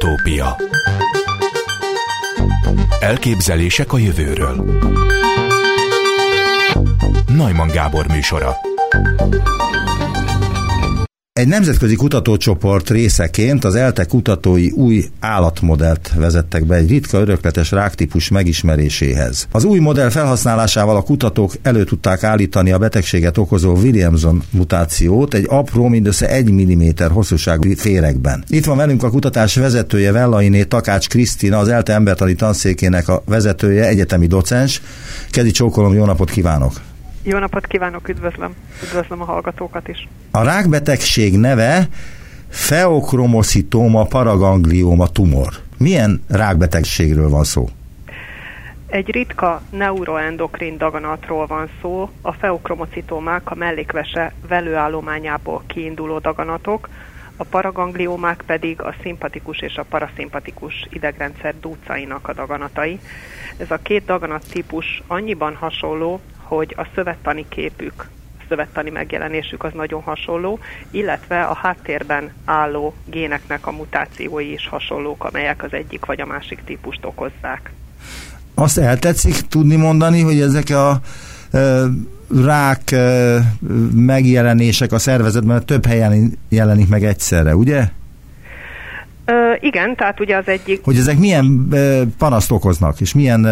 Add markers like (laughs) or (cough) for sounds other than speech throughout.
Utópia. Elképzelések a jövőről. Najman Gábor műsora egy nemzetközi kutatócsoport részeként az ELTE kutatói új állatmodellt vezettek be egy ritka örökletes ráktípus megismeréséhez. Az új modell felhasználásával a kutatók elő tudták állítani a betegséget okozó Williamson mutációt egy apró, mindössze 1 mm hosszúságú féregben. Itt van velünk a kutatás vezetője Vellainé Takács Krisztina, az ELTE embertani tanszékének a vezetője, egyetemi docens. Kedi csókolom, jó napot kívánok! Jó napot kívánok, üdvözlöm. Üdvözlöm a hallgatókat is. A rákbetegség neve feokromoszitoma paraganglioma tumor. Milyen rákbetegségről van szó? Egy ritka neuroendokrin daganatról van szó, a feokromocitomák a mellékvese velőállományából kiinduló daganatok, a paragangliomák pedig a szimpatikus és a paraszimpatikus idegrendszer dúcainak a daganatai. Ez a két daganat típus annyiban hasonló, hogy a szövettani képük, a szövettani megjelenésük az nagyon hasonló, illetve a háttérben álló géneknek a mutációi is hasonlók, amelyek az egyik vagy a másik típust okozzák. Azt eltetszik tudni mondani, hogy ezek a rák megjelenések a szervezetben több helyen jelenik meg egyszerre, ugye? Ö, igen, tehát ugye az egyik... Hogy ezek milyen panaszt okoznak, és milyen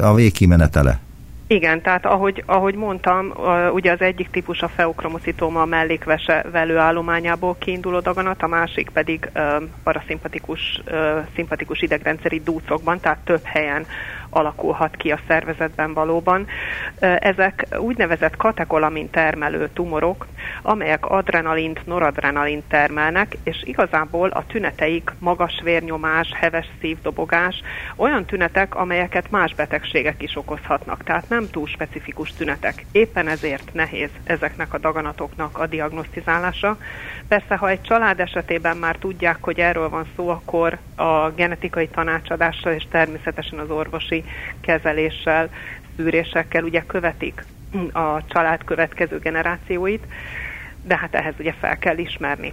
a végkimenetele? Igen, tehát ahogy, ahogy mondtam, ugye az egyik típus a feokromocitoma a mellékvese velőállományából kiinduló daganat, a másik pedig paraszimpatikus szimpatikus idegrendszeri dúcokban, tehát több helyen alakulhat ki a szervezetben valóban. Ezek úgynevezett katekolamin termelő tumorok, amelyek adrenalint, noradrenalint termelnek, és igazából a tüneteik magas vérnyomás, heves szívdobogás, olyan tünetek, amelyeket más betegségek is okozhatnak, tehát nem túl specifikus tünetek. Éppen ezért nehéz ezeknek a daganatoknak a diagnosztizálása. Persze, ha egy család esetében már tudják, hogy erről van szó, akkor a genetikai tanácsadással és természetesen az orvosi kezeléssel, szűrésekkel ugye követik a család következő generációit, de hát ehhez ugye fel kell ismerni.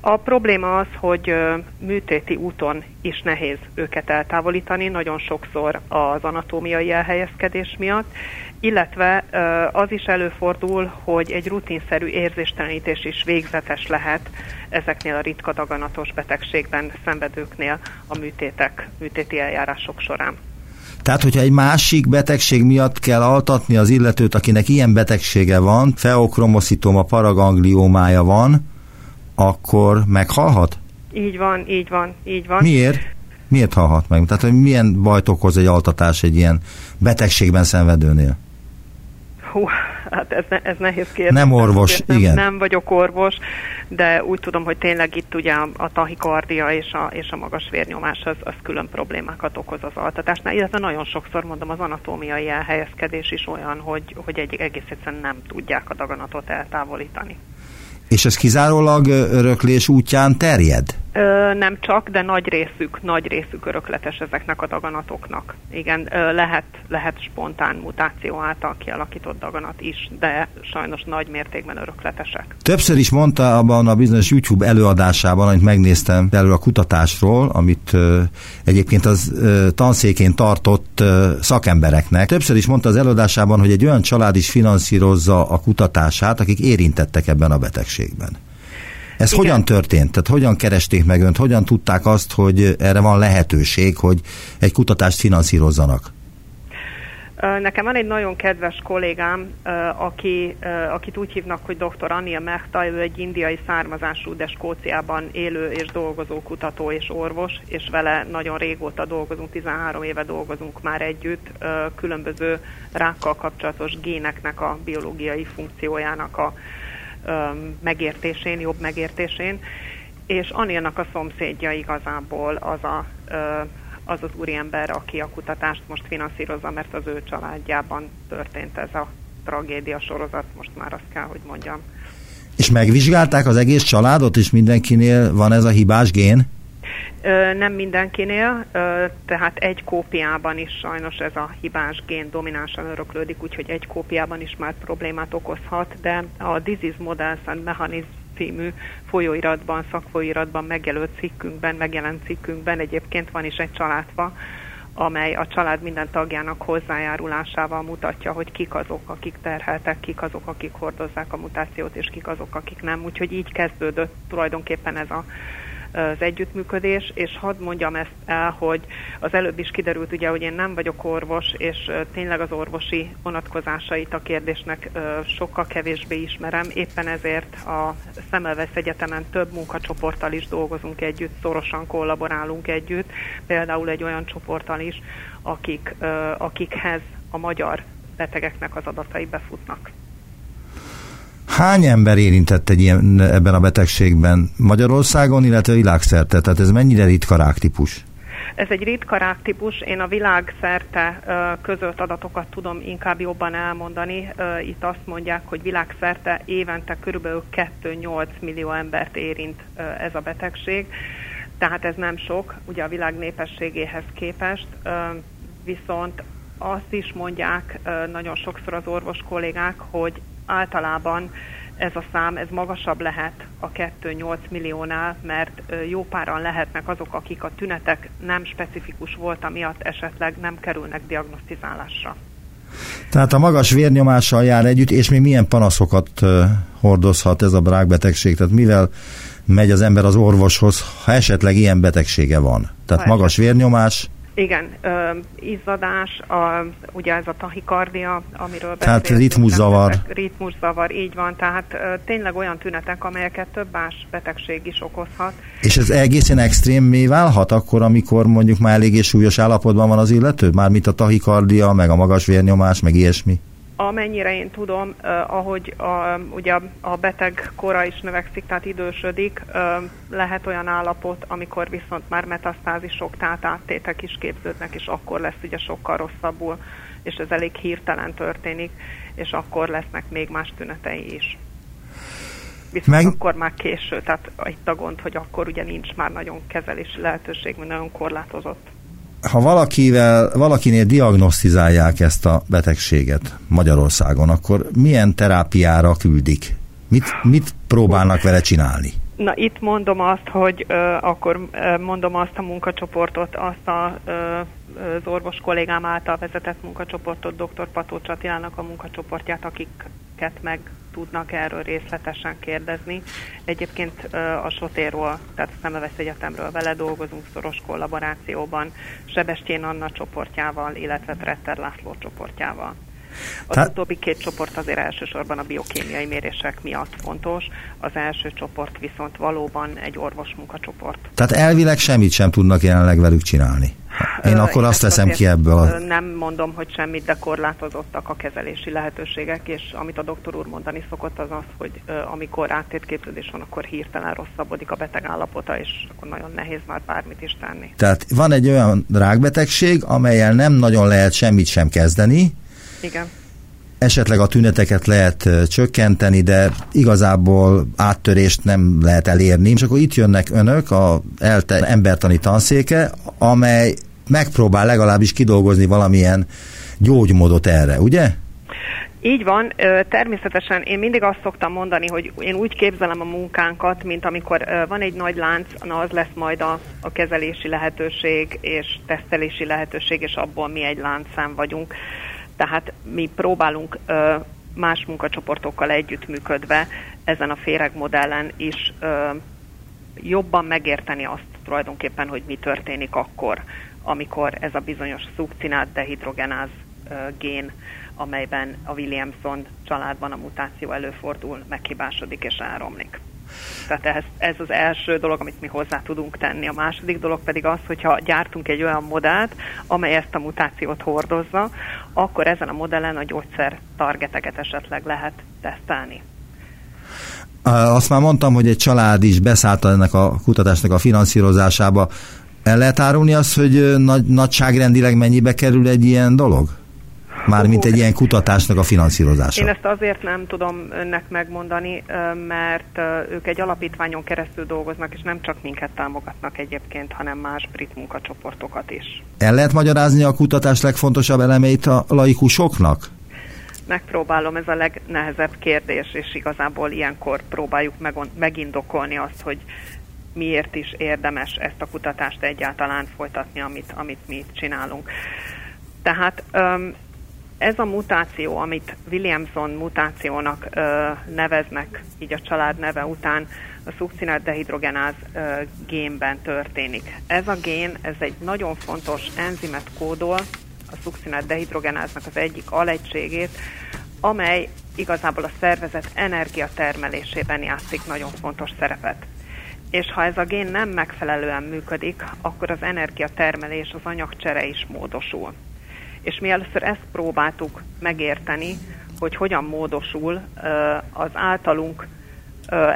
A probléma az, hogy műtéti úton is nehéz őket eltávolítani, nagyon sokszor az anatómiai elhelyezkedés miatt, illetve az is előfordul, hogy egy rutinszerű érzéstelenítés is végzetes lehet ezeknél a ritka daganatos betegségben szenvedőknél a műtétek, műtéti eljárások során. Tehát, hogyha egy másik betegség miatt kell altatni az illetőt, akinek ilyen betegsége van, feokromoszitoma paragangliómája van, akkor meghalhat? Így van, így van, így van. Miért? Miért halhat meg? Tehát, hogy milyen bajt okoz egy altatás egy ilyen betegségben szenvedőnél? Hú, hát ez, ne, ez nehéz kérdés. Nem orvos, nem, igen. Nem vagyok orvos, de úgy tudom, hogy tényleg itt ugye a tahikardia és a, és a magas vérnyomás az, az külön problémákat okoz az altatásnál, illetve nagyon sokszor mondom, az anatómiai elhelyezkedés is olyan, hogy, hogy egy, egész egyszerűen nem tudják a daganatot eltávolítani. És ez kizárólag öröklés útján terjed? Ö, nem csak, de nagy részük, nagy részük örökletes ezeknek a daganatoknak. Igen, ö, lehet, lehet spontán mutáció által kialakított daganat is, de sajnos nagy mértékben örökletesek. Többször is mondta abban a bizonyos YouTube előadásában, amit megnéztem elő a kutatásról, amit ö, egyébként az ö, tanszékén tartott ö, szakembereknek. Többször is mondta az előadásában, hogy egy olyan család is finanszírozza a kutatását, akik érintettek ebben a betegségben. Ez Igen. hogyan történt? Tehát hogyan keresték meg önt? Hogyan tudták azt, hogy erre van lehetőség, hogy egy kutatást finanszírozzanak? Nekem van egy nagyon kedves kollégám, aki, akit úgy hívnak, hogy dr. Ania Mehta, ő egy indiai származású, de Skóciában élő és dolgozó kutató és orvos, és vele nagyon régóta dolgozunk, 13 éve dolgozunk már együtt, különböző rákkal kapcsolatos géneknek a biológiai funkciójának a megértésén, jobb megértésén, és Anilnak a szomszédja igazából az a, az, az úriember, aki a kutatást most finanszírozza, mert az ő családjában történt ez a tragédia sorozat, most már azt kell, hogy mondjam. És megvizsgálták az egész családot, és mindenkinél van ez a hibás gén? Nem mindenkinél, tehát egy kópiában is sajnos ez a hibás gén dominánsan öröklődik, úgyhogy egy kópiában is már problémát okozhat, de a Disease Models and Mechanism című folyóiratban, szakfolyóiratban megjelölt cikkünkben, megjelent cikkünkben egyébként van is egy családfa, amely a család minden tagjának hozzájárulásával mutatja, hogy kik azok, akik terheltek, kik azok, akik hordozzák a mutációt, és kik azok, akik nem. Úgyhogy így kezdődött tulajdonképpen ez a az együttműködés, és hadd mondjam ezt el, hogy az előbb is kiderült ugye, hogy én nem vagyok orvos, és tényleg az orvosi vonatkozásait a kérdésnek sokkal kevésbé ismerem, éppen ezért a Szemelvesz Egyetemen több munkacsoporttal is dolgozunk együtt, szorosan kollaborálunk együtt, például egy olyan csoporttal is, akik, akikhez a magyar betegeknek az adatai befutnak. Hány ember érintett egy ilyen, ebben a betegségben Magyarországon, illetve világszerte? Tehát ez mennyire ritka ráktípus? Ez egy ritka ráktípus, én a világszerte közölt adatokat tudom inkább jobban elmondani. Itt azt mondják, hogy világszerte évente kb. 2-8 millió embert érint ez a betegség, tehát ez nem sok, ugye a világ népességéhez képest, viszont azt is mondják nagyon sokszor az orvos kollégák, hogy általában ez a szám, ez magasabb lehet a 2-8 milliónál, mert jó páran lehetnek azok, akik a tünetek nem specifikus volt, miatt esetleg nem kerülnek diagnosztizálásra. Tehát a magas vérnyomással jár együtt, és még milyen panaszokat hordozhat ez a brákbetegség? Tehát mivel megy az ember az orvoshoz, ha esetleg ilyen betegsége van? Tehát magas vérnyomás, igen, ö, izzadás, a, ugye ez a tahikardia, amiről Tehát ritmuszavar. Ritmuszavar, így van, tehát ö, tényleg olyan tünetek, amelyeket több más betegség is okozhat. És ez egészen extrém válhat akkor, amikor mondjuk már eléggé súlyos állapotban van az illető? Mármint a tahikardia, meg a magas vérnyomás, meg ilyesmi? Amennyire én tudom, ahogy a, ugye a beteg kora is növekszik, tehát idősödik, eh, lehet olyan állapot, amikor viszont már metasztázisok, tehát áttétek is képződnek, és akkor lesz ugye sokkal rosszabbul, és ez elég hirtelen történik, és akkor lesznek még más tünetei is. Viszont Meg... akkor már késő, tehát itt a gond, hogy akkor ugye nincs már nagyon kezelési lehetőség, mert nagyon korlátozott ha valakivel, valakinél diagnosztizálják ezt a betegséget Magyarországon, akkor milyen terápiára küldik? Mit, mit próbálnak vele csinálni? Na itt mondom azt, hogy uh, akkor uh, mondom azt a munkacsoportot, azt a, uh, az orvos kollégám által vezetett munkacsoportot, dr. Pató Csatilának a munkacsoportját, akiket meg tudnak erről részletesen kérdezni. Egyébként a Sotéról, tehát a Szemevesz Egyetemről vele dolgozunk szoros kollaborációban, Sebestyén Anna csoportjával, illetve Tretter László csoportjával. Az Te... utóbbi két csoport azért elsősorban a biokémiai mérések miatt fontos, az első csoport viszont valóban egy orvos munkacsoport. Tehát elvileg semmit sem tudnak jelenleg velük csinálni. Én akkor azt teszem ki ebből. Nem mondom, hogy semmit, de korlátozottak a kezelési lehetőségek, és amit a doktor úr mondani szokott, az az, hogy amikor áttétképződés van, akkor hirtelen rosszabbodik a beteg állapota, és akkor nagyon nehéz már bármit is tenni. Tehát van egy olyan rákbetegség, amelyel nem nagyon lehet semmit sem kezdeni, igen. Esetleg a tüneteket lehet csökkenteni, de igazából áttörést nem lehet elérni. És akkor itt jönnek önök, a ELTE embertani tanszéke, amely megpróbál legalábbis kidolgozni valamilyen gyógymódot erre, ugye? Így van, természetesen én mindig azt szoktam mondani, hogy én úgy képzelem a munkánkat, mint amikor van egy nagy lánc, na az lesz majd a, a kezelési lehetőség és tesztelési lehetőség, és abból mi egy láncszám vagyunk. Tehát mi próbálunk más munkacsoportokkal együttműködve ezen a féregmodellen is jobban megérteni azt tulajdonképpen, hogy mi történik akkor, amikor ez a bizonyos szukcinát dehidrogenáz gén, amelyben a Williamson családban a mutáció előfordul, meghibásodik és elromlik. Tehát ez, ez az első dolog, amit mi hozzá tudunk tenni. A második dolog pedig az, hogyha gyártunk egy olyan modellt, amely ezt a mutációt hordozza, akkor ezen a modellen a gyógyszer targeteket esetleg lehet tesztelni. Azt már mondtam, hogy egy család is beszállta ennek a kutatásnak a finanszírozásába. El lehet árulni azt, hogy nagy, nagyságrendileg mennyibe kerül egy ilyen dolog? Már mint egy ilyen kutatásnak a finanszírozása. Én ezt azért nem tudom önnek megmondani, mert ők egy alapítványon keresztül dolgoznak, és nem csak minket támogatnak egyébként, hanem más brit munkacsoportokat is. El lehet magyarázni a kutatás legfontosabb elemeit a laikusoknak? megpróbálom, ez a legnehezebb kérdés, és igazából ilyenkor próbáljuk megindokolni azt, hogy miért is érdemes ezt a kutatást egyáltalán folytatni, amit, amit mi itt csinálunk. Tehát ez a mutáció, amit Williamson mutációnak neveznek, így a család neve után, a szukcinát dehidrogenáz génben történik. Ez a gén, ez egy nagyon fontos enzimet kódol, a szukcinát dehidrogenáznak az egyik alegységét, amely igazából a szervezet energiatermelésében játszik nagyon fontos szerepet. És ha ez a gén nem megfelelően működik, akkor az energiatermelés, az anyagcsere is módosul. És mi először ezt próbáltuk megérteni, hogy hogyan módosul az általunk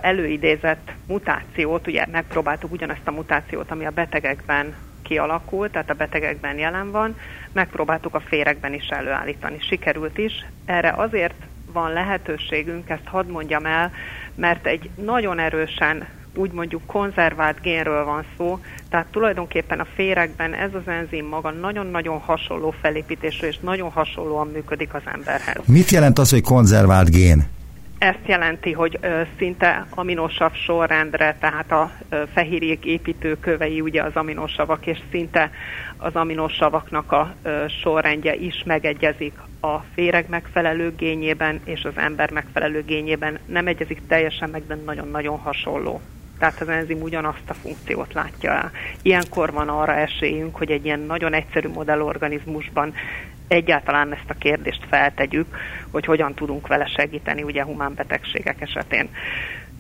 előidézett mutációt, ugye megpróbáltuk ugyanezt a mutációt, ami a betegekben kialakult, tehát a betegekben jelen van, megpróbáltuk a féregben is előállítani. Sikerült is. Erre azért van lehetőségünk, ezt hadd mondjam el, mert egy nagyon erősen úgy mondjuk konzervált génről van szó, tehát tulajdonképpen a féregben ez az enzim maga nagyon-nagyon hasonló felépítésű, és nagyon hasonlóan működik az emberhez. Mit jelent az, hogy konzervált gén? ezt jelenti, hogy ö, szinte aminosav sorrendre, tehát a ö, fehérjék építőkövei ugye az aminosavak, és szinte az aminosavaknak a ö, sorrendje is megegyezik a féreg megfelelő gényében és az ember megfelelő gényében. Nem egyezik teljesen meg, de nagyon-nagyon hasonló. Tehát az enzim ugyanazt a funkciót látja el. Ilyenkor van arra esélyünk, hogy egy ilyen nagyon egyszerű modellorganizmusban egyáltalán ezt a kérdést feltegyük, hogy hogyan tudunk vele segíteni ugye humán betegségek esetén.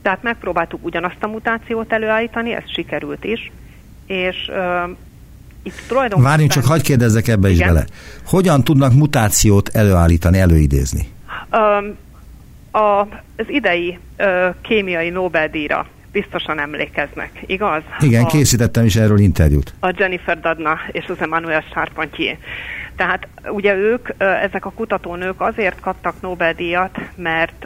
Tehát megpróbáltuk ugyanazt a mutációt előállítani, ez sikerült is, és uh, itt tulajdonképpen... Várjunk csak, hagyd kérdezzek ebbe igen? is bele. Hogyan tudnak mutációt előállítani, előidézni? Um, a, az idei uh, kémiai Nobel-díjra biztosan emlékeznek, igaz? Igen, a, készítettem is erről interjút. A Jennifer Dadna és az Emmanuel Charpentier. Tehát ugye ők, ezek a kutatónők azért kaptak Nobel-díjat, mert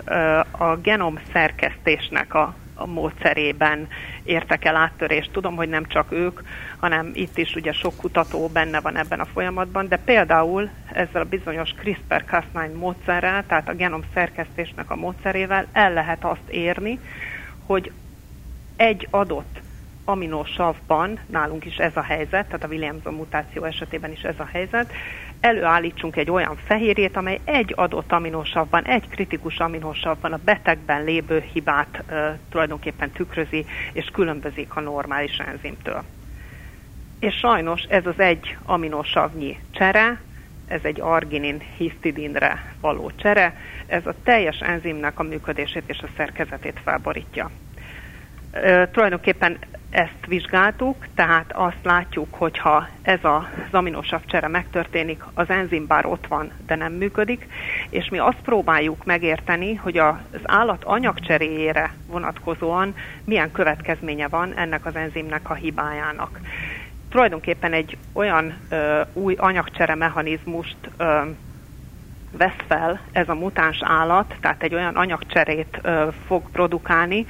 a genom szerkesztésnek a, a módszerében értek el áttörést. Tudom, hogy nem csak ők, hanem itt is ugye sok kutató benne van ebben a folyamatban, de például ezzel a bizonyos CRISPR-Cas9 módszerrel, tehát a genom szerkesztésnek a módszerével el lehet azt érni, hogy egy adott aminosavban, nálunk is ez a helyzet, tehát a Williamson mutáció esetében is ez a helyzet, előállítsunk egy olyan fehérjét, amely egy adott aminosavban, egy kritikus aminosavban a betegben lévő hibát e, tulajdonképpen tükrözi és különbözik a normális enzimtől. És sajnos ez az egy aminosavnyi csere, ez egy arginin histidinre való csere, ez a teljes enzimnek a működését és a szerkezetét felborítja. Tulajdonképpen ezt vizsgáltuk, tehát azt látjuk, hogyha ez az aminosav csere megtörténik, az enzim bár ott van, de nem működik, és mi azt próbáljuk megérteni, hogy az állat anyagcseréjére vonatkozóan milyen következménye van ennek az enzimnek a hibájának. Tulajdonképpen egy olyan ö, új anyagcsere mechanizmust ö, vesz fel ez a mutáns állat, tehát egy olyan anyagcserét ö, fog produkálni,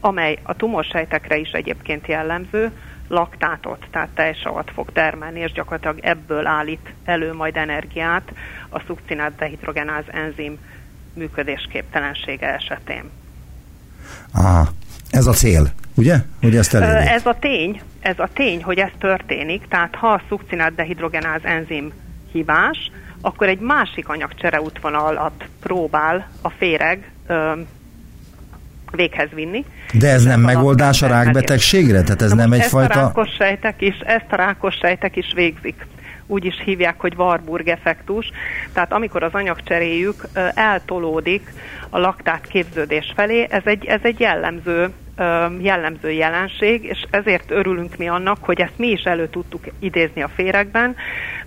amely a tumorsejtekre is egyébként jellemző, laktátot, tehát teljesavat fog termelni, és gyakorlatilag ebből állít elő majd energiát a szukcinát dehidrogenáz enzim működésképtelensége esetén. Aha, ez a cél, ugye? Hogy ezt elérjük? Ez a tény, ez a tény, hogy ez történik, tehát ha a szukcinát dehidrogenáz enzim hibás, akkor egy másik anyagcsere útvonalat próbál a féreg véghez vinni. De ez nem megoldás a rákbetegségre? Tehát ez Na nem egyfajta... Ezt a rákos sejtek is, ezt a rákos sejtek is végzik. Úgy is hívják, hogy Warburg effektus. Tehát amikor az anyagcseréjük eltolódik a laktát képződés felé, ez egy, ez egy jellemző jellemző jelenség, és ezért örülünk mi annak, hogy ezt mi is elő tudtuk idézni a féregben,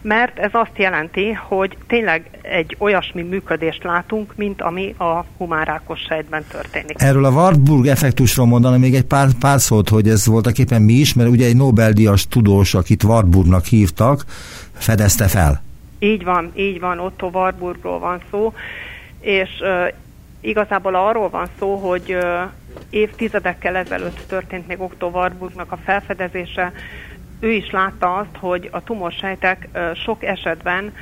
mert ez azt jelenti, hogy tényleg egy olyasmi működést látunk, mint ami a humárákos sejtben történik. Erről a Warburg effektusról mondani még egy pár, pár szót, hogy ez voltaképpen mi is, mert ugye egy Nobel-díjas tudós, akit Warburgnak hívtak, fedezte fel. Így van, így van, Otto Warburgról van szó, és uh, igazából arról van szó, hogy uh, évtizedekkel ezelőtt történt még Otto Warburgnak a felfedezése, ő is látta azt, hogy a tumorsejtek sok esetben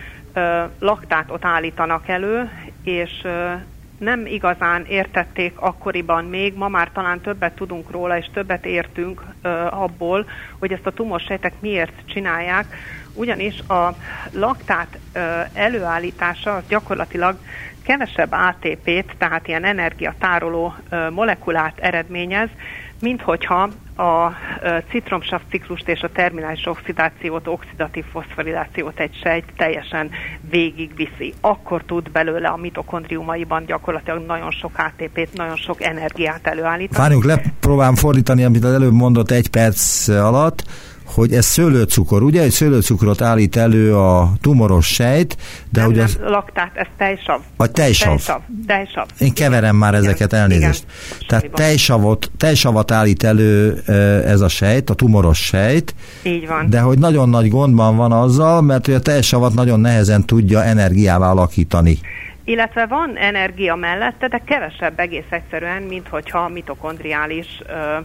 laktátot állítanak elő, és nem igazán értették akkoriban még, ma már talán többet tudunk róla, és többet értünk abból, hogy ezt a tumorsejtek miért csinálják, ugyanis a laktát előállítása az gyakorlatilag kevesebb ATP-t, tehát ilyen energiatároló molekulát eredményez, mint hogyha a citromsav ciklust és a terminális oxidációt, oxidatív foszforilációt egy sejt teljesen végigviszi. Akkor tud belőle a mitokondriumaiban gyakorlatilag nagyon sok ATP-t, nagyon sok energiát előállítani. Várjunk, lepróbálom fordítani, amit az előbb mondott egy perc alatt hogy ez szőlőcukor, ugye? Egy szőlőcukrot állít elő a tumoros sejt, de nem, ugye... Nem, az... laktát, ez tejsav. A tejsav. Tejsav. tejsav. Én keverem már Igen. ezeket, elnézést. Igen. Tehát tejsavot, tejsavat állít elő ez a sejt, a tumoros sejt. Így van. De hogy nagyon nagy gondban van azzal, mert hogy a tejsavat nagyon nehezen tudja energiává alakítani illetve van energia mellette, de kevesebb egész egyszerűen, mint hogyha mitokondriális ö,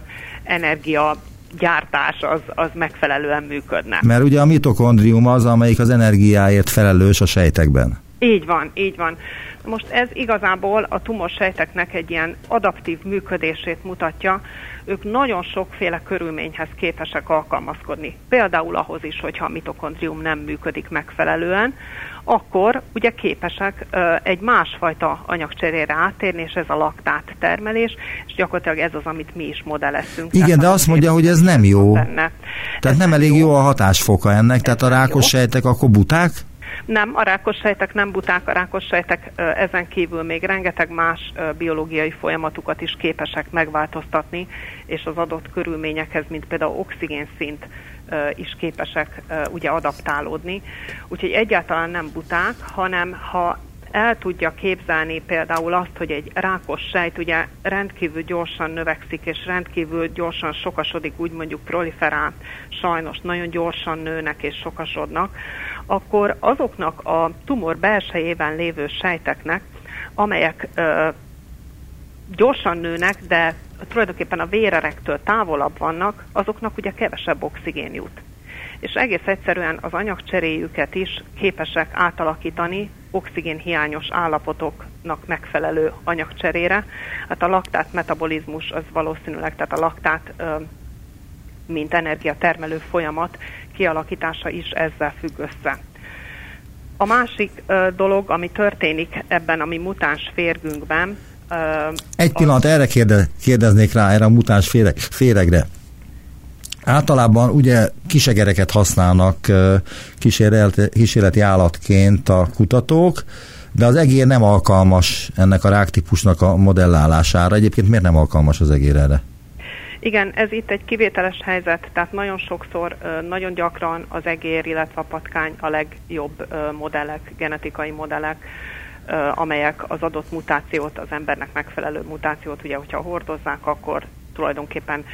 energia gyártás az, az megfelelően működne. Mert ugye a mitokondrium az, amelyik az energiáért felelős a sejtekben. Így van, így van. Most ez igazából a tumorsejteknek egy ilyen adaptív működését mutatja. Ők nagyon sokféle körülményhez képesek alkalmazkodni. Például ahhoz is, hogyha a mitokondrium nem működik megfelelően, akkor ugye képesek egy másfajta anyagcserére áttérni, és ez a laktát termelés, és gyakorlatilag ez az, amit mi is modellezünk. Igen, de azt mondja, hogy ez nem jó. Benne. Tehát ez nem elég jó. jó a hatásfoka ennek, ez tehát a rákos jó. sejtek akkor buták? Nem, a rákos sejtek nem buták, a rákos sejtek ezen kívül még rengeteg más biológiai folyamatukat is képesek megváltoztatni, és az adott körülményekhez, mint például oxigénszint is képesek ugye adaptálódni. Úgyhogy egyáltalán nem buták, hanem ha el tudja képzelni például azt, hogy egy rákos sejt ugye rendkívül gyorsan növekszik, és rendkívül gyorsan sokasodik, úgy mondjuk proliferál, sajnos nagyon gyorsan nőnek és sokasodnak, akkor azoknak a tumor belsejében lévő sejteknek, amelyek ö, gyorsan nőnek, de tulajdonképpen a vérerektől távolabb vannak, azoknak ugye kevesebb oxigén jut. És egész egyszerűen az anyagcseréjüket is képesek átalakítani oxigénhiányos állapotoknak megfelelő anyagcserére. Hát a laktát metabolizmus az valószínűleg, tehát a laktát mint energiatermelő folyamat kialakítása is ezzel függ össze. A másik dolog, ami történik ebben a mi mutáns férgünkben, egy pillanat, erre kérde, kérdeznék rá, erre a mutáns féreg, féregre. Általában ugye kisegereket használnak kísérleti, állatként a kutatók, de az egér nem alkalmas ennek a ráktípusnak a modellálására. Egyébként miért nem alkalmas az egér erre? Igen, ez itt egy kivételes helyzet, tehát nagyon sokszor, nagyon gyakran az egér, illetve a patkány a legjobb modellek, genetikai modellek amelyek az adott mutációt, az embernek megfelelő mutációt, ugye, hogyha hordozzák, akkor tulajdonképpen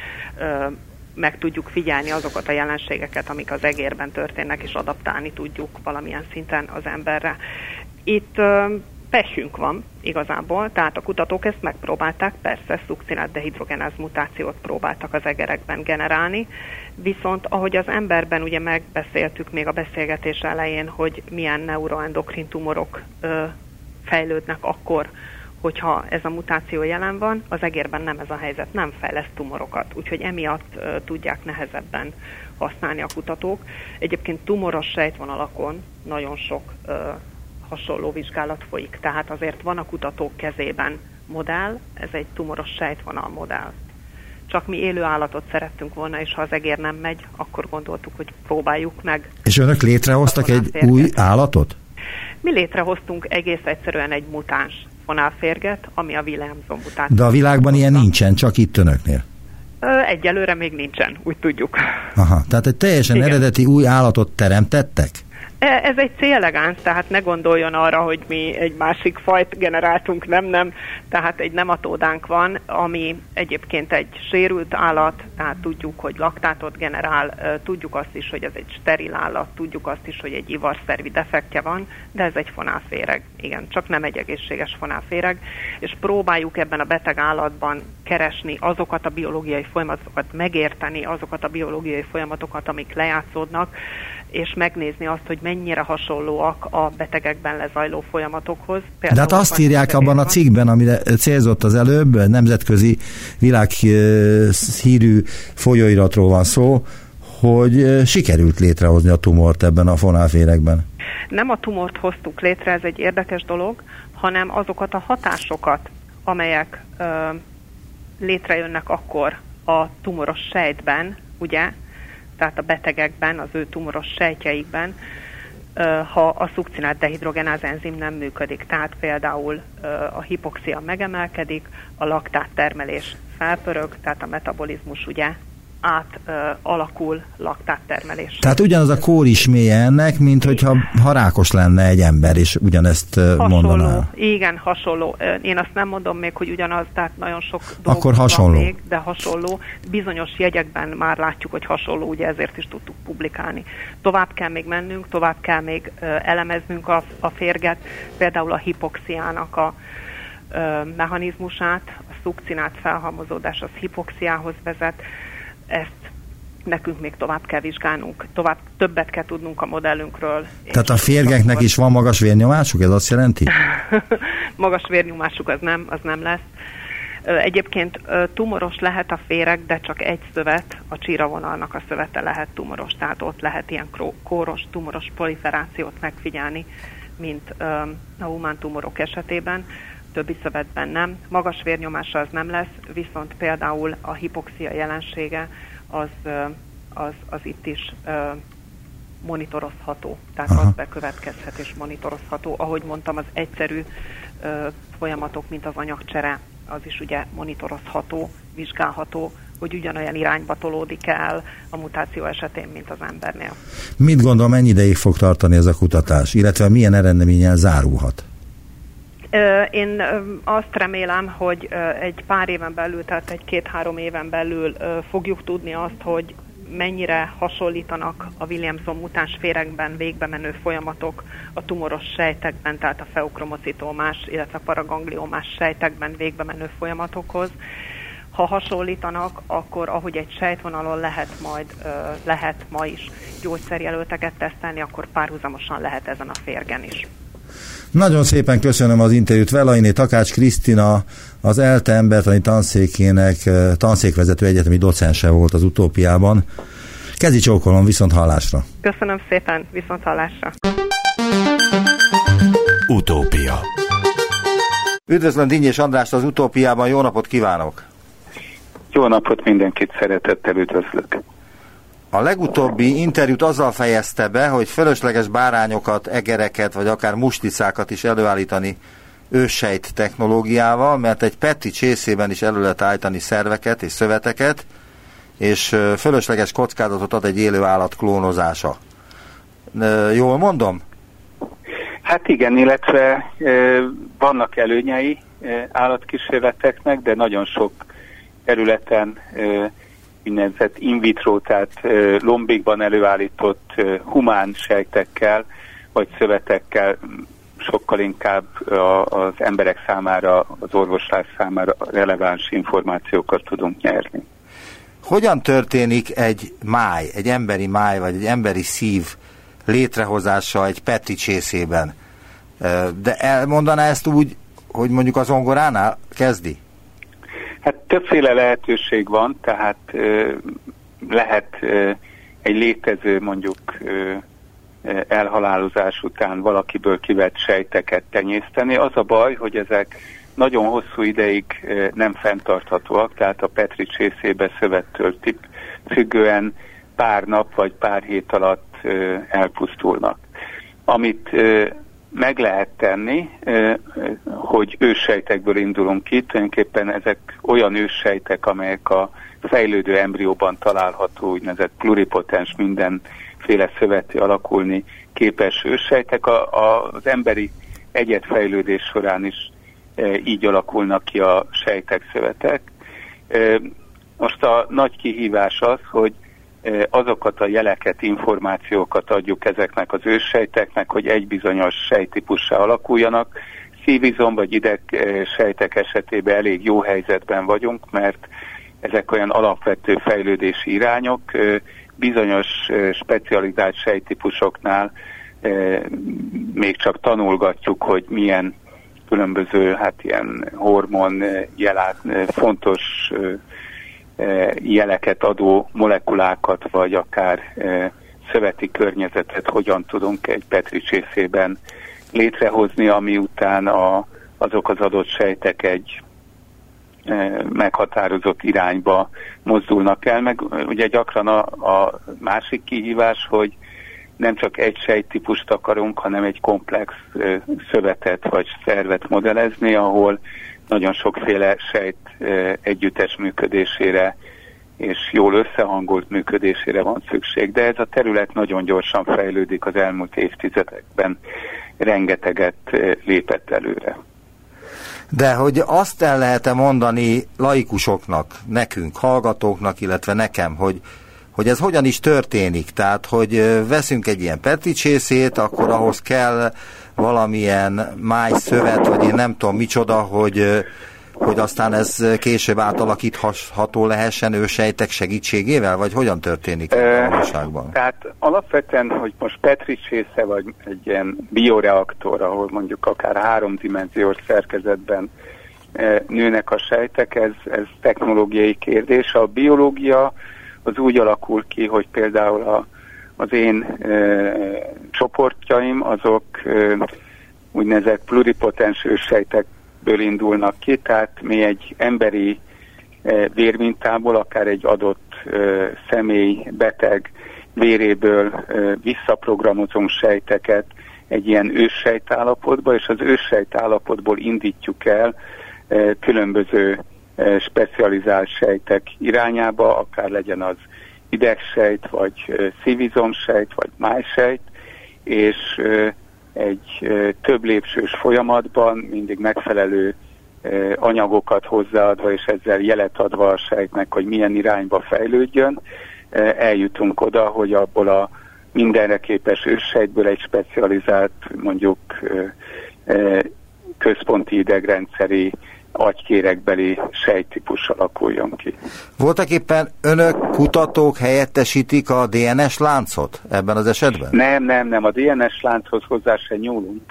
meg tudjuk figyelni azokat a jelenségeket, amik az egérben történnek, és adaptálni tudjuk valamilyen szinten az emberre. Itt pehünk van igazából, tehát a kutatók ezt megpróbálták, persze szukcinát dehidrogenáz mutációt próbáltak az egerekben generálni, viszont ahogy az emberben ugye megbeszéltük még a beszélgetés elején, hogy milyen neuroendokrin tumorok ö, fejlődnek akkor, hogyha ez a mutáció jelen van, az egérben nem ez a helyzet, nem fejleszt tumorokat, úgyhogy emiatt uh, tudják nehezebben használni a kutatók. Egyébként tumoros sejtvonalakon nagyon sok uh, hasonló vizsgálat folyik, tehát azért van a kutatók kezében modell, ez egy tumoros sejtvonal modell. Csak mi élő állatot szerettünk volna, és ha az egér nem megy, akkor gondoltuk, hogy próbáljuk meg. És önök létrehoztak egy új állatot? Mi létrehoztunk egész egyszerűen egy mutáns fonálférget, ami a Williamson mutáció. De a világban ilyen nincsen, csak itt önöknél? Egyelőre még nincsen, úgy tudjuk. Aha, tehát egy teljesen Igen. eredeti új állatot teremtettek? E, ez egy C-elegáns, tehát ne gondoljon arra, hogy mi egy másik fajt generáltunk, nem, nem. Tehát egy nematódánk van, ami egyébként egy sérült állat, tehát tudjuk, hogy laktátot generál, tudjuk azt is, hogy ez egy steril állat, tudjuk azt is, hogy egy ivarszervi defektje van, de ez egy fonálféreg, igen, csak nem egy egészséges fonálféreg, és próbáljuk ebben a beteg állatban keresni azokat a biológiai folyamatokat, megérteni azokat a biológiai folyamatokat, amik lejátszódnak, és megnézni azt, hogy mennyire hasonlóak a betegekben lezajló folyamatokhoz. Például De hát azt írják abban a cikkben, amire célzott az előbb, nemzetközi világhírű folyóiratról van szó, hogy sikerült létrehozni a tumort ebben a fonálférekben. Nem a tumort hoztuk létre, ez egy érdekes dolog, hanem azokat a hatásokat, amelyek ö, létrejönnek akkor a tumoros sejtben, ugye, tehát a betegekben, az ő tumoros sejtjeikben, ha a szukcinát dehidrogenáz enzim nem működik. Tehát például a hipoxia megemelkedik, a laktát termelés felpörög, tehát a metabolizmus ugye át ö, alakul laktáttermelés. Tehát ugyanaz a kór is mélye ennek, mint hogyha harákos lenne egy ember, és ugyanezt hasonló, mondaná. Igen, hasonló. Én azt nem mondom még, hogy ugyanaz, tehát nagyon sok Akkor hasonló. van még, de hasonló. Bizonyos jegyekben már látjuk, hogy hasonló, ugye ezért is tudtuk publikálni. Tovább kell még mennünk, tovább kell még elemeznünk a, a férget, például a hipoxiának a mechanizmusát, a szukcinát felhalmozódás az hipoxiához vezet, ezt nekünk még tovább kell vizsgálnunk, tovább többet kell tudnunk a modellünkről. Tehát a férgeknek is van magas vérnyomásuk, ez azt jelenti? (laughs) magas vérnyomásuk az nem, az nem lesz. Egyébként tumoros lehet a féreg, de csak egy szövet, a csíravonalnak a szövete lehet tumoros, tehát ott lehet ilyen kóros, tumoros proliferációt megfigyelni, mint a humán tumorok esetében többi szövetben nem. Magas vérnyomása az nem lesz, viszont például a hipoxia jelensége az, az, az itt is monitorozható, tehát Aha. az bekövetkezhet és monitorozható. Ahogy mondtam, az egyszerű folyamatok, mint az anyagcsere, az is ugye monitorozható, vizsgálható, hogy ugyanolyan irányba tolódik el a mutáció esetén, mint az embernél. Mit gondol, mennyi ideig fog tartani ez a kutatás, illetve milyen eredménnyel zárulhat? Én azt remélem, hogy egy pár éven belül, tehát egy két-három éven belül fogjuk tudni azt, hogy mennyire hasonlítanak a Williamson mutáns féregben végbe menő folyamatok a tumoros sejtekben, tehát a feukromocitómás, illetve a paragangliomás sejtekben végbe menő folyamatokhoz. Ha hasonlítanak, akkor ahogy egy sejtvonalon lehet majd, lehet ma is gyógyszerjelölteket tesztelni, akkor párhuzamosan lehet ezen a férgen is. Nagyon szépen köszönöm az interjút Velainé Takács Krisztina, az ELTE embertani tanszékének eh, tanszékvezető egyetemi docense volt az utópiában. Kezi csókolom, viszont hallásra. Köszönöm szépen, viszont hallásra. Utópia Üdvözlöm Dinnyés Andrást az Utópiában, jó napot kívánok! Jó napot mindenkit szeretettel üdvözlök! A legutóbbi interjút azzal fejezte be, hogy fölösleges bárányokat, egereket, vagy akár musticákat is előállítani őssejt technológiával, mert egy PETI csészében is elő lehet állítani szerveket és szöveteket, és fölösleges kockázatot ad egy élő állat klónozása. Jól mondom? Hát igen, illetve vannak előnyei állatkísérleteknek, de nagyon sok területen úgynevezett in vitro, tehát lombikban előállított humán sejtekkel vagy szövetekkel sokkal inkább az emberek számára, az orvoslás számára releváns információkat tudunk nyerni. Hogyan történik egy máj, egy emberi máj, vagy egy emberi szív létrehozása egy Petri csészében? De elmondaná ezt úgy, hogy mondjuk az ongoránál kezdi? Hát többféle lehetőség van, tehát lehet egy létező mondjuk elhalálozás után valakiből kivett sejteket tenyészteni. Az a baj, hogy ezek nagyon hosszú ideig nem fenntarthatóak, tehát a Petri csészébe szövettől tip függően pár nap vagy pár hét alatt elpusztulnak. Amit meg lehet tenni, hogy őssejtekből indulunk ki, tulajdonképpen ezek olyan őssejtek, amelyek a fejlődő embrióban található, úgynevezett pluripotens mindenféle szöveti alakulni képes őssejtek. A, a, az emberi egyetfejlődés során is így alakulnak ki a sejtek, szövetek. Most a nagy kihívás az, hogy azokat a jeleket, információkat adjuk ezeknek az őssejteknek, hogy egy bizonyos sejtípussá alakuljanak. Szívizom vagy ideg sejtek esetében elég jó helyzetben vagyunk, mert ezek olyan alapvető fejlődési irányok, bizonyos specializált sejtípusoknál még csak tanulgatjuk, hogy milyen különböző, hát ilyen hormon jelát, fontos jeleket adó molekulákat, vagy akár szöveti környezetet hogyan tudunk egy petricsészében létrehozni, ami után a, azok az adott sejtek egy meghatározott irányba mozdulnak el, meg ugye gyakran a, a másik kihívás, hogy nem csak egy sejttípust akarunk, hanem egy komplex szövetet vagy szervet modellezni, ahol nagyon sokféle sejt együttes működésére és jól összehangolt működésére van szükség. De ez a terület nagyon gyorsan fejlődik az elmúlt évtizedekben, rengeteget lépett előre. De hogy azt el lehet-e mondani laikusoknak, nekünk, hallgatóknak, illetve nekem, hogy hogy ez hogyan is történik. Tehát, hogy veszünk egy ilyen petricsészét, akkor ahhoz kell valamilyen máj szövet, vagy én nem tudom micsoda, hogy hogy aztán ez később átalakítható lehessen ősejtek segítségével, vagy hogyan történik e, a valóságban? Tehát alapvetően, hogy most petricsésze, vagy egy ilyen bioreaktor, ahol mondjuk akár háromdimenziós szerkezetben nőnek a sejtek, ez, ez technológiai kérdés. A biológia az úgy alakul ki, hogy például a, az én e, csoportjaim azok e, úgynevezett pluripotens őssejtekből indulnak ki, tehát mi egy emberi e, vérmintából, akár egy adott e, személy, beteg véréből e, visszaprogramozunk sejteket egy ilyen őssejtállapotba, és az őssejtállapotból indítjuk el e, különböző specializált sejtek irányába, akár legyen az idegsejt, vagy szívizomsejt, vagy májsejt, és egy több lépsős folyamatban mindig megfelelő anyagokat hozzáadva, és ezzel jelet adva a sejtnek, hogy milyen irányba fejlődjön, eljutunk oda, hogy abból a mindenre képes őssejtből egy specializált, mondjuk központi idegrendszeri agykérekbeli sejtípus alakuljon ki. Voltak éppen önök kutatók helyettesítik a DNS láncot ebben az esetben? Nem, nem, nem. A DNS lánchoz hozzá se nyúlunk,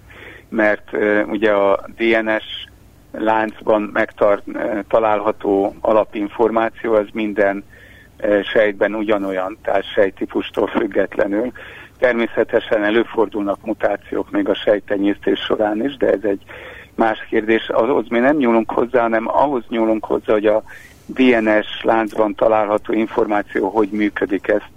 mert uh, ugye a DNS láncban megtalálható alapinformáció az minden sejtben ugyanolyan, tehát sejtípustól függetlenül. Természetesen előfordulnak mutációk még a sejtenyésztés során is, de ez egy más kérdés, ahhoz mi nem nyúlunk hozzá, hanem ahhoz nyúlunk hozzá, hogy a DNS láncban található információ hogy működik. Ezt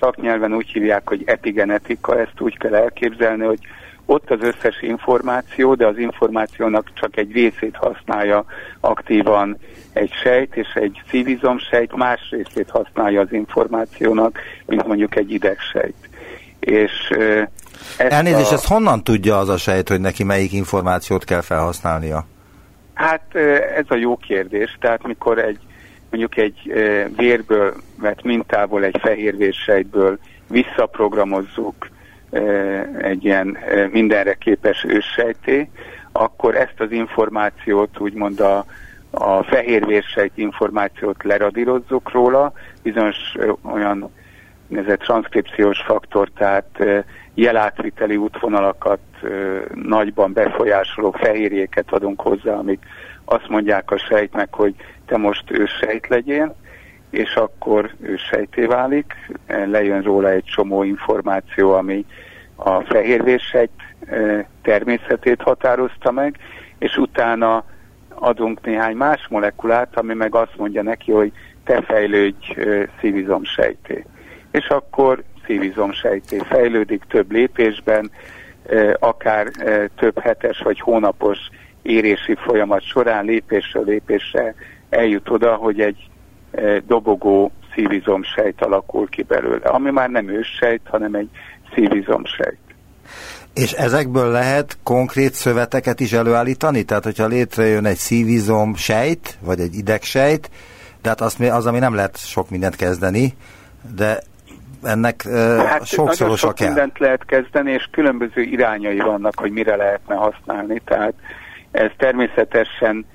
szaknyelven úgy hívják, hogy epigenetika, ezt úgy kell elképzelni, hogy ott az összes információ, de az információnak csak egy részét használja aktívan egy sejt, és egy szívizomsejt más részét használja az információnak, mint mondjuk egy idegsejt. És ezt Elnézést, a... ezt honnan tudja az a sejt, hogy neki melyik információt kell felhasználnia? Hát ez a jó kérdés. Tehát mikor egy mondjuk egy vérből vett mintából, egy fehérvérsejtből visszaprogramozzuk egy ilyen mindenre képes őssejté, akkor ezt az információt úgymond a, a fehérvérsejt információt leradírozzuk róla, bizonyos olyan ez egy transzkripciós faktor, tehát jelátviteli útvonalakat nagyban befolyásoló fehérjéket adunk hozzá, amik azt mondják a sejtnek, hogy te most őssejt legyél, és akkor ő sejté válik, lejön róla egy csomó információ, ami a fehérvérsejt természetét határozta meg, és utána adunk néhány más molekulát, ami meg azt mondja neki, hogy te fejlődj szívizomsejté. És akkor szívizomsejté fejlődik több lépésben, akár több hetes vagy hónapos érési folyamat során lépésről lépésre eljut oda, hogy egy dobogó szívizomsejt alakul ki belőle, ami már nem őssejt, hanem egy szívizomsejt. És ezekből lehet konkrét szöveteket is előállítani? Tehát, hogyha létrejön egy szívizom sejt, vagy egy idegsejt, de hát az, az, ami nem lehet sok mindent kezdeni, de ennek hát sokszorosa sok kell. mindent lehet kezdeni, és különböző irányai vannak, hogy mire lehetne használni. Tehát ez természetesen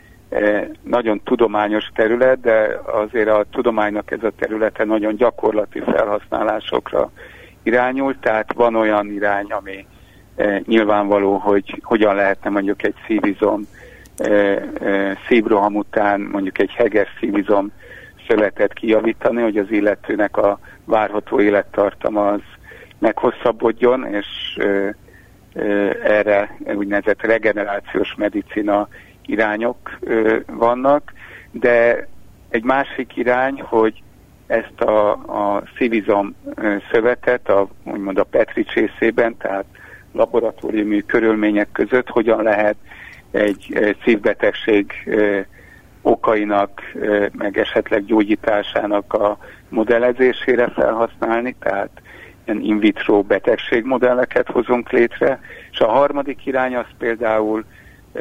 nagyon tudományos terület, de azért a tudománynak ez a területe nagyon gyakorlati felhasználásokra irányul, tehát van olyan irány, ami nyilvánvaló, hogy hogyan lehetne mondjuk egy szívizom szívroham után mondjuk egy heges szívizom szövetet kijavítani, hogy az illetőnek a várható élettartama az meghosszabbodjon, és erre úgynevezett regenerációs medicina irányok vannak, de egy másik irány, hogy ezt a, a szívizom szövetet, a, úgymond a Petri csészében, tehát laboratóriumi körülmények között hogyan lehet egy szívbetegség okainak, meg esetleg gyógyításának a modellezésére felhasználni, tehát ilyen in vitro betegségmodelleket hozunk létre, és a harmadik irány az például e,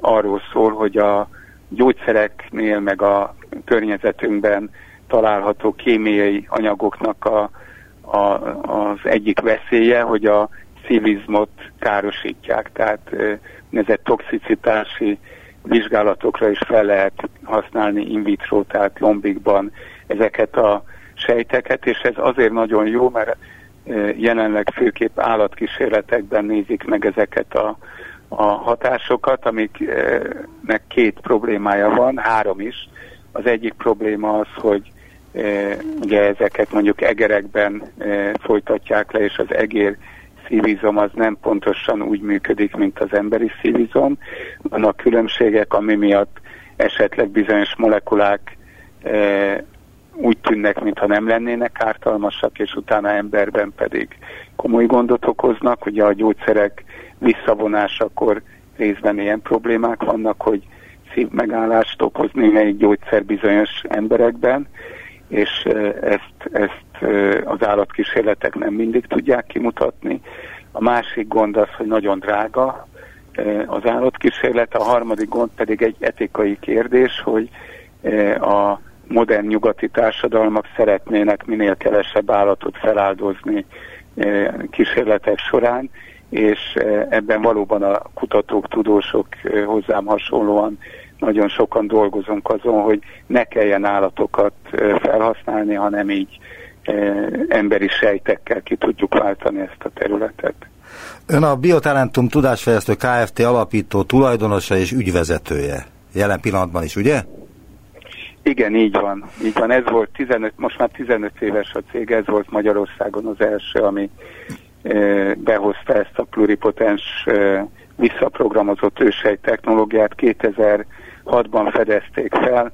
arról szól, hogy a gyógyszereknél, meg a környezetünkben található kémiai anyagoknak a, a, az egyik veszélye, hogy a szívizmot károsítják, tehát ezek toxicitási vizsgálatokra is fel lehet használni in vitro, tehát lombikban ezeket a sejteket, és ez azért nagyon jó, mert jelenleg főképp állatkísérletekben nézik meg ezeket a, a hatásokat, amiknek két problémája van, három is. Az egyik probléma az, hogy ugye ezeket mondjuk egerekben folytatják le, és az egér szívizom az nem pontosan úgy működik, mint az emberi szívizom. Vannak különbségek, ami miatt esetleg bizonyos molekulák úgy tűnnek, mintha nem lennének ártalmasak, és utána emberben pedig komoly gondot okoznak. Ugye a gyógyszerek visszavonásakor részben ilyen problémák vannak, hogy szívmegállást okoz némelyik gyógyszer bizonyos emberekben, és ezt, ezt az állatkísérletek nem mindig tudják kimutatni. A másik gond az, hogy nagyon drága az állatkísérlet, a harmadik gond pedig egy etikai kérdés, hogy a modern nyugati társadalmak szeretnének minél kevesebb állatot feláldozni eh, kísérletek során, és eh, ebben valóban a kutatók, tudósok eh, hozzám hasonlóan nagyon sokan dolgozunk azon, hogy ne kelljen állatokat felhasználni, hanem így emberi sejtekkel ki tudjuk váltani ezt a területet. Ön a Biotalentum Tudásfejlesztő Kft. alapító tulajdonosa és ügyvezetője. Jelen pillanatban is, ugye? Igen, így van. Így van. Ez volt 15, most már 15 éves a cég, ez volt Magyarországon az első, ami behozta ezt a pluripotens visszaprogramozott ősej technológiát. 2006-ban fedezték fel,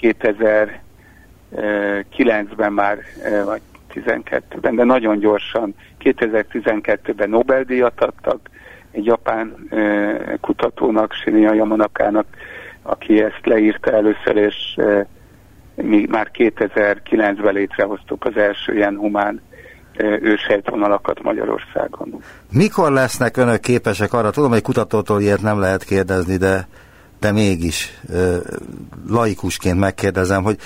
2009-ben már, vagy 12-ben, de nagyon gyorsan, 2012-ben Nobel-díjat adtak egy japán kutatónak, Shinya Yamanakának aki ezt leírta először, és e, mi már 2009-ben létrehoztuk az első ilyen humán e, ősejtvonalakat Magyarországon. Mikor lesznek önök képesek arra, tudom, hogy kutatótól ilyet nem lehet kérdezni, de, de mégis e, laikusként megkérdezem, hogy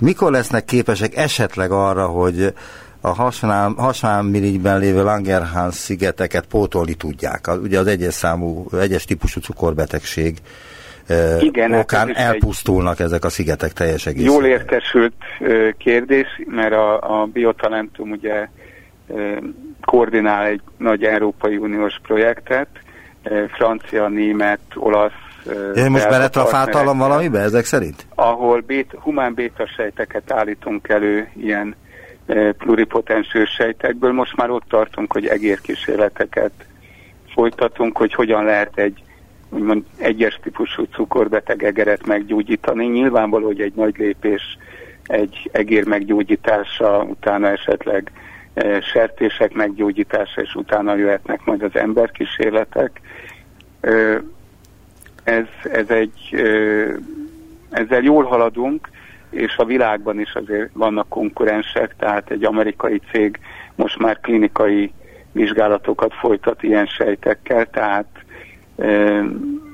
mikor lesznek képesek esetleg arra, hogy a hasánmirigyben lévő Langerhans szigeteket pótolni tudják. Ugye az egyes számú, egyes típusú cukorbetegség Igen, hát okán elpusztulnak egy ezek a szigetek teljes egészében. Jól értesült kérdés, mert a, a Biotalentum ugye koordinál egy nagy Európai Uniós projektet, francia, német, olasz, Ja, most beletrafáltalom valamibe ezek szerint? Ahol bét, humán bétasejteket állítunk elő ilyen pluripotens sejtekből. Most már ott tartunk, hogy egérkísérleteket folytatunk, hogy hogyan lehet egy úgymond egyes típusú cukorbeteg egeret meggyógyítani. Nyilvánvaló, hogy egy nagy lépés egy egér meggyógyítása, utána esetleg e, sertések meggyógyítása, és utána jöhetnek majd az emberkísérletek. Ez, ez egy, e, ezzel jól haladunk, és a világban is azért vannak konkurensek, tehát egy amerikai cég most már klinikai vizsgálatokat folytat ilyen sejtekkel, tehát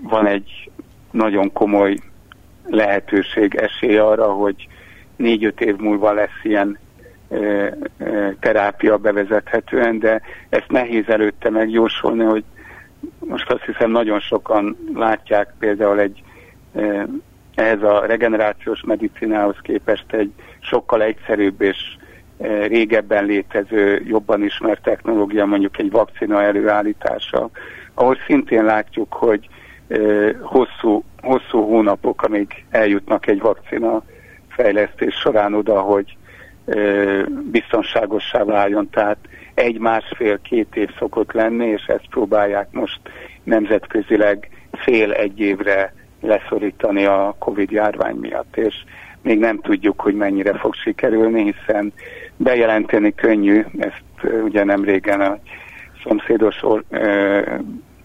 van egy nagyon komoly lehetőség, esély arra, hogy négy-öt év múlva lesz ilyen terápia bevezethetően, de ezt nehéz előtte megjósolni, hogy most azt hiszem nagyon sokan látják például egy ehhez a regenerációs medicinához képest egy sokkal egyszerűbb és régebben létező, jobban ismert technológia, mondjuk egy vakcina előállítása, ahol szintén látjuk, hogy hosszú, hosszú hónapok, amíg eljutnak egy vakcina fejlesztés során oda, hogy biztonságossá váljon. Tehát egy-másfél-két év szokott lenni, és ezt próbálják most nemzetközileg fél-egy évre leszorítani a Covid járvány miatt, és még nem tudjuk, hogy mennyire fog sikerülni, hiszen bejelenteni könnyű, ezt ugye nem régen a szomszédos, or,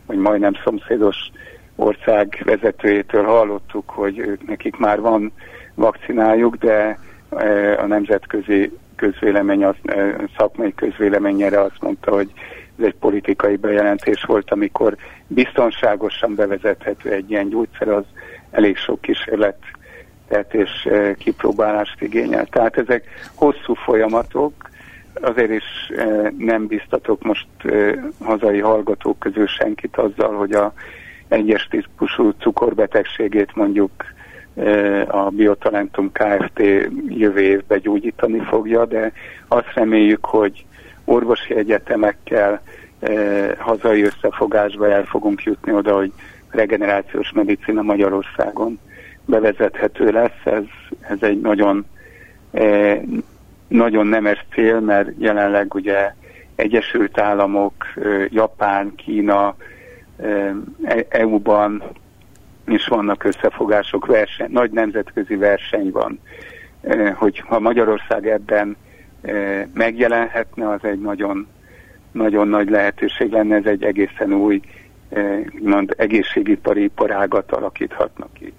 vagy majdnem szomszédos ország vezetőjétől hallottuk, hogy ők nekik már van vakcinájuk, de a nemzetközi közvélemény, az, szakmai közvéleményére azt mondta, hogy ez egy politikai bejelentés volt, amikor biztonságosan bevezethető egy ilyen gyógyszer, az elég sok kísérlet és kipróbálást igényel. Tehát ezek hosszú folyamatok, azért is nem biztatok most hazai hallgatók közül senkit azzal, hogy a egyes típusú cukorbetegségét mondjuk a Biotalentum Kft. jövő évben gyógyítani fogja, de azt reméljük, hogy orvosi egyetemekkel hazai összefogásba el fogunk jutni oda, hogy regenerációs medicina Magyarországon bevezethető lesz. Ez, ez egy nagyon, nagyon nemes cél, mert jelenleg ugye Egyesült Államok, Japán, Kína, EU-ban is vannak összefogások, verseny, nagy nemzetközi verseny van. Hogy ha Magyarország ebben megjelenhetne, az egy nagyon, nagyon nagy lehetőség lenne, ez egy egészen új mond, egészségipari iparágat alakíthatnak ki.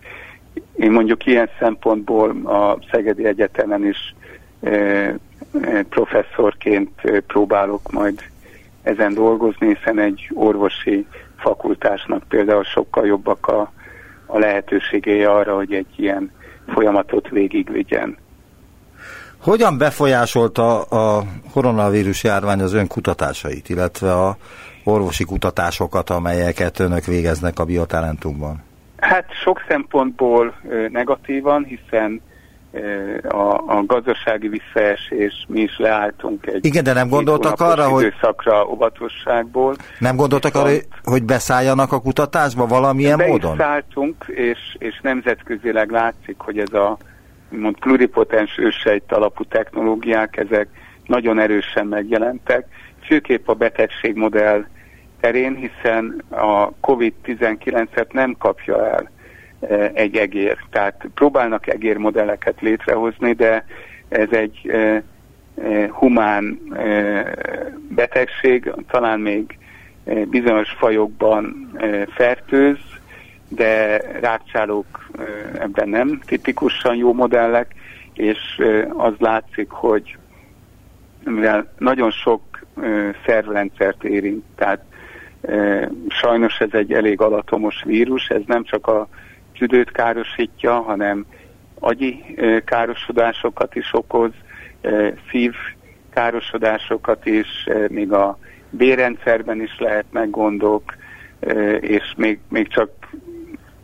Én mondjuk ilyen szempontból a Szegedi Egyetemen is professzorként próbálok majd ezen dolgozni, hiszen egy orvosi fakultásnak például sokkal jobbak a, a lehetőségei arra, hogy egy ilyen folyamatot végigvigyen. Hogyan befolyásolta a koronavírus járvány az ön kutatásait, illetve a orvosi kutatásokat, amelyeket önök végeznek a biotalentumban? Hát sok szempontból negatívan, hiszen a, a gazdasági visszaesés, mi is leálltunk egy Igen, de nem gondoltak arra, hogy időszakra óvatosságból. Nem gondoltak arra, hogy beszálljanak a kutatásba valamilyen be módon? Beszálltunk, és, és nemzetközileg látszik, hogy ez a mond, pluripotens ősejt alapú technológiák, ezek nagyon erősen megjelentek, főképp a betegségmodell terén, hiszen a COVID-19-et nem kapja el egy egér. Tehát próbálnak egérmodelleket létrehozni, de ez egy e, e, humán betegség, talán még bizonyos fajokban fertőz, de rákcsálók ebben nem tipikusan jó modellek, és az látszik, hogy mivel nagyon sok szervrendszert érint, tehát Sajnos ez egy elég alatomos vírus, ez nem csak a tüdőt károsítja, hanem agyi károsodásokat is okoz, szív károsodásokat is, még a bérrendszerben is lehetnek gondok, és még, még csak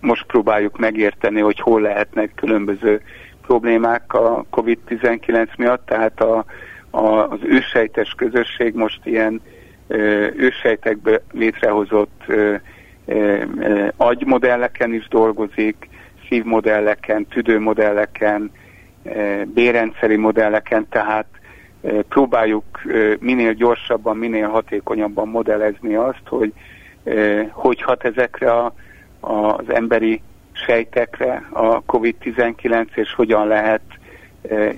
most próbáljuk megérteni, hogy hol lehetnek különböző problémák a COVID-19 miatt, tehát a, a, az ősejtes közösség most ilyen ősejtekből létrehozott agymodelleken is dolgozik, szívmodelleken, tüdőmodelleken, bérrendszeri modelleken, tehát próbáljuk minél gyorsabban, minél hatékonyabban modellezni azt, hogy hogy hat ezekre a, az emberi sejtekre a COVID-19, és hogyan lehet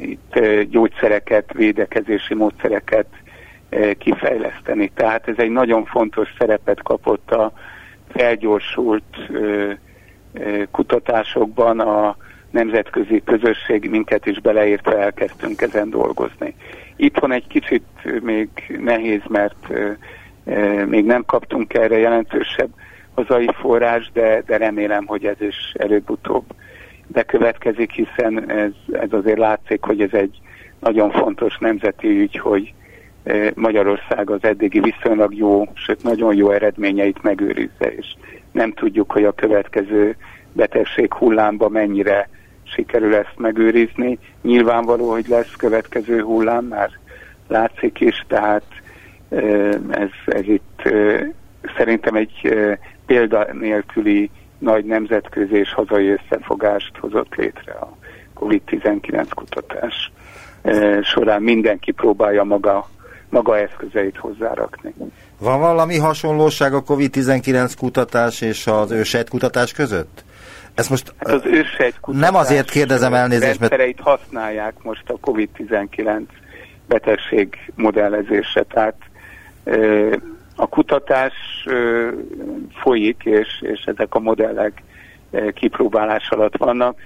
itt gyógyszereket, védekezési módszereket Eh, kifejleszteni. Tehát ez egy nagyon fontos szerepet kapott a felgyorsult kutatásokban a nemzetközi közösség minket is beleértve elkezdtünk ezen dolgozni. Itthon egy kicsit még nehéz, mert még nem kaptunk erre jelentősebb hazai forrás, de, de remélem, hogy ez is előbb-utóbb bekövetkezik, hiszen ez, ez azért látszik, hogy ez egy nagyon fontos nemzeti ügy, hogy Magyarország az eddigi viszonylag jó, sőt nagyon jó eredményeit megőrizze, és nem tudjuk, hogy a következő betegség hullámba mennyire sikerül ezt megőrizni. Nyilvánvaló, hogy lesz következő hullám, már látszik is, tehát ez, ez itt szerintem egy példa nélküli nagy nemzetközi és hazai összefogást hozott létre a COVID-19 kutatás során. Mindenki próbálja maga, maga eszközeit hozzárakni. Van valami hasonlóság a COVID-19 kutatás és az ősejt kutatás között? Ez most hát az ősejt kutatás nem azért kérdezem elnézést, mert... használják most a COVID-19 betegség modellezése, tehát a kutatás folyik, és, és ezek a modellek kipróbálás alatt vannak.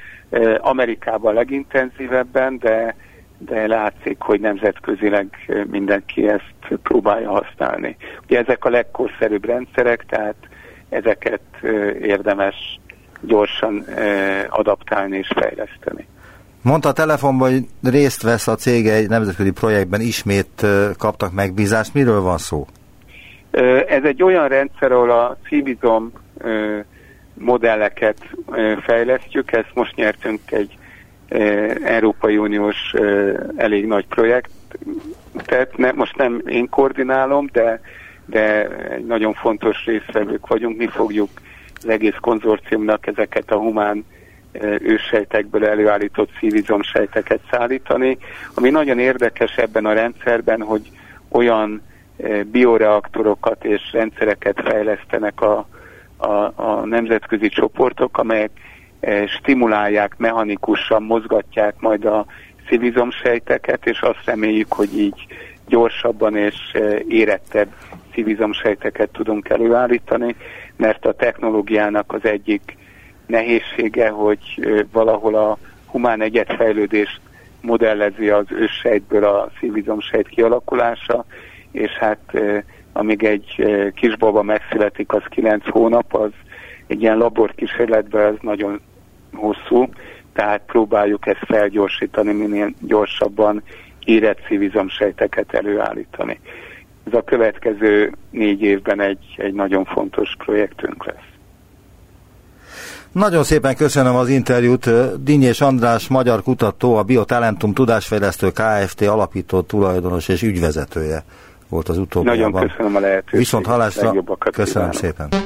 Amerikában legintenzívebben, de, de látszik, hogy nemzetközileg mindenki ezt próbálja használni. Ugye ezek a legkorszerűbb rendszerek, tehát ezeket érdemes gyorsan adaptálni és fejleszteni. Mondta a telefonban, hogy részt vesz a cége egy nemzetközi projektben, ismét kaptak megbízást. Miről van szó? Ez egy olyan rendszer, ahol a Civizom modelleket fejlesztjük. Ezt most nyertünk egy Európai Uniós elég nagy projektet. Ne, most nem én koordinálom, de, de nagyon fontos résztvevők vagyunk. Mi fogjuk az egész konzorciumnak ezeket a humán őssejtekből előállított szívizomsejteket szállítani. Ami nagyon érdekes ebben a rendszerben, hogy olyan bioreaktorokat és rendszereket fejlesztenek a, a, a nemzetközi csoportok, amelyek stimulálják, mechanikusan mozgatják majd a szívizomsejteket, és azt reméljük, hogy így gyorsabban és érettebb szívizomsejteket tudunk előállítani, mert a technológiának az egyik nehézsége, hogy valahol a humán egyetfejlődést modellezi az őssejtből a szívizomsejt kialakulása, és hát amíg egy kisbaba megszületik, az 9 hónap, az egy ilyen laborkísérletben ez nagyon hosszú, tehát próbáljuk ezt felgyorsítani, minél gyorsabban érett szívizomsejteket előállítani. Ez a következő négy évben egy, egy nagyon fontos projektünk lesz. Nagyon szépen köszönöm az interjút. Dinnyés András, magyar kutató, a Biotalentum Tudásfejlesztő Kft. alapító tulajdonos és ügyvezetője volt az utóbbi. Nagyon köszönöm a lehetőséget. Viszont hallásra. Köszönöm kívánok. szépen.